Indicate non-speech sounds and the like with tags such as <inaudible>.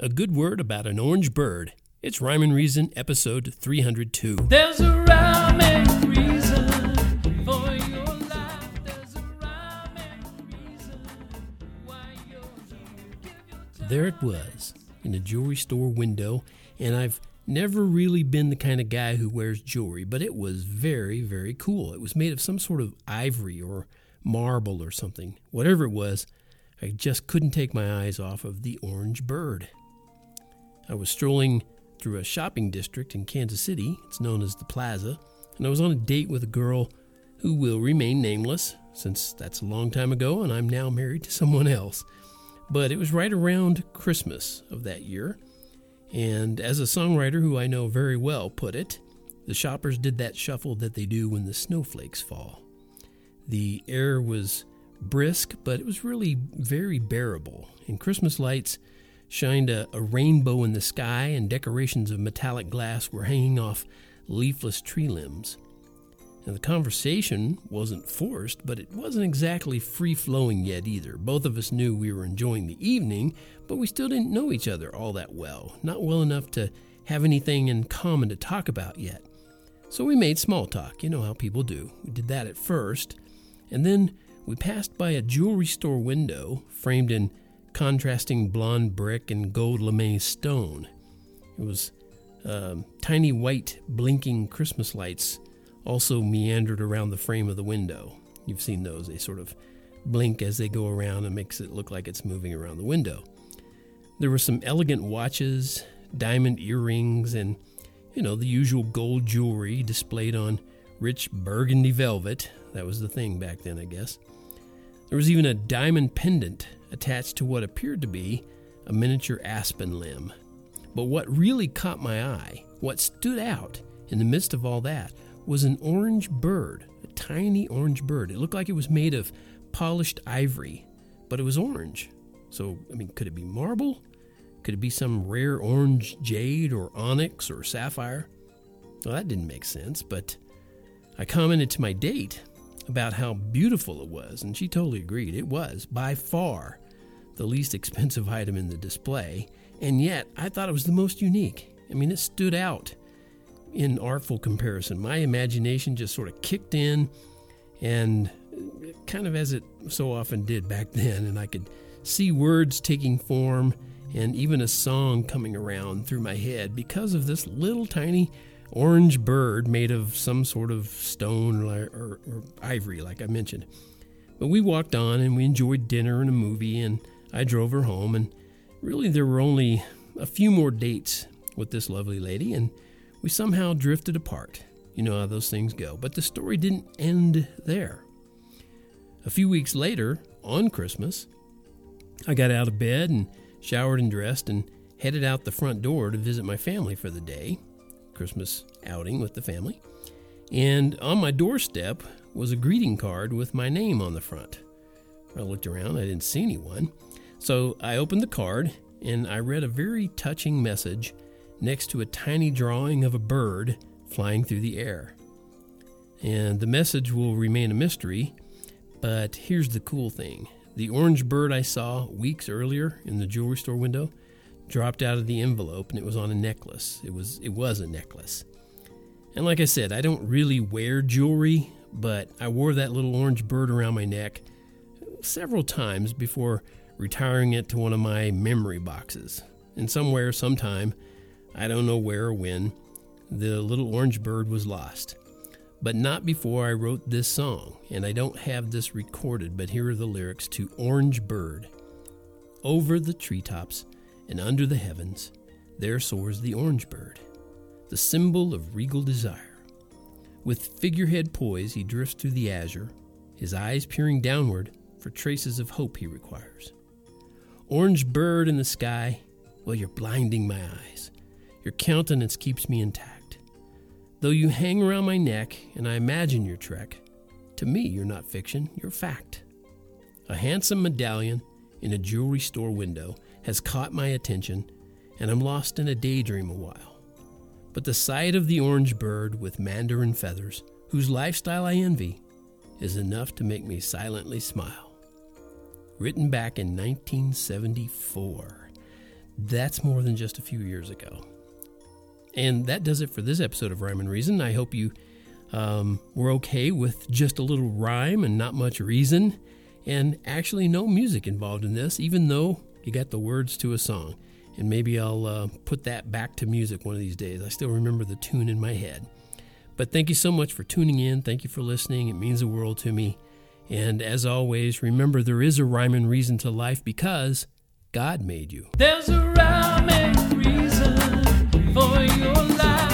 A good word about an orange bird. It's Rhyme and Reason, episode 302. There's a rhyme and reason for your life. There's a rhyme and reason why you're your There it was, in a jewelry store window, and I've never really been the kind of guy who wears jewelry, but it was very, very cool. It was made of some sort of ivory or marble or something. Whatever it was, I just couldn't take my eyes off of the orange bird. I was strolling through a shopping district in Kansas City. It's known as the Plaza. And I was on a date with a girl who will remain nameless, since that's a long time ago and I'm now married to someone else. But it was right around Christmas of that year. And as a songwriter who I know very well put it, the shoppers did that shuffle that they do when the snowflakes fall. The air was brisk, but it was really very bearable. And Christmas lights shined a, a rainbow in the sky, and decorations of metallic glass were hanging off leafless tree limbs. The conversation wasn't forced, but it wasn't exactly free flowing yet either. Both of us knew we were enjoying the evening, but we still didn't know each other all that well, not well enough to have anything in common to talk about yet. So we made small talk, you know how people do. We did that at first, and then we passed by a jewelry store window framed in contrasting blonde brick and gold limestone. It was um, tiny white blinking Christmas lights also meandered around the frame of the window. You've seen those. They sort of blink as they go around and makes it look like it's moving around the window. There were some elegant watches, diamond earrings, and you know, the usual gold jewelry displayed on rich burgundy velvet. That was the thing back then, I guess. There was even a diamond pendant attached to what appeared to be a miniature aspen limb. But what really caught my eye, what stood out in the midst of all that, was an orange bird, a tiny orange bird. It looked like it was made of polished ivory, but it was orange. So, I mean, could it be marble? Could it be some rare orange jade or onyx or sapphire? Well, that didn't make sense, but I commented to my date about how beautiful it was, and she totally agreed. It was, by far, the least expensive <laughs> item in the display, and yet I thought it was the most unique. I mean, it stood out in artful comparison. My imagination just sort of kicked in, and kind of as it so often did back <laughs> then, and I could see words taking form and even a song coming around through my head because of this little tiny orange bird made of some sort of stone or, or, or, ivory, like I mentioned. But we walked on and we enjoyed dinner and a movie, and I drove her home. And really, there were only a few more dates with this lovely lady, and we somehow drifted apart. You know how those things go. But the story didn't end there. A few weeks later, on Christmas, I got out of bed and showered and dressed and headed out the front door to visit my family for the day. Christmas outing with the family. And on my doorstep was a greeting card with my name on the front. I looked around, I didn't see anyone. So I opened the card and I read a very touching message next to a tiny drawing of a bird flying through the air. And the message will remain a mystery, but here's the cool thing the orange bird I saw weeks earlier in the jewelry store window dropped out of the envelope and it was on a necklace. It was it was a necklace. And like I said, I don't really wear jewelry, but I wore that little orange bird around my neck several times before retiring it to one of my memory boxes. And somewhere, sometime, I don't know where or when, the little orange bird was lost. But not before I wrote this song, and I don't have this recorded, but here are the lyrics to Orange Bird. Over the treetops and under the heavens, there soars the orange bird, the symbol of regal desire. With figurehead poise, he drifts through the azure, his eyes peering downward for traces of hope he requires. Orange bird in the sky, well, you're blinding my eyes. Your countenance keeps me intact. Though you hang around my neck and I imagine your trek, to me you're not fiction, you're fact. A handsome medallion in a jewelry store window has caught my attention, and I'm lost in a daydream a while. But the sight of the orange bird with mandarin feathers, whose lifestyle I envy, is enough to make me silently smile. Written back in 1974. that's more than just a few years ago. And that does it for this episode of Rhyme and Reason. I hope you um, were okay with just a little rhyme and not much reason, and actually no music involved in this, even though you got the words to a song. And maybe I'll uh, put that back to music one of these days. I still remember the tune in my head. But thank you so much for tuning in. Thank you for listening. It means the world to me. And as always, remember there is a rhyme and reason to life because God made you. There's a rhyme and reason for your life.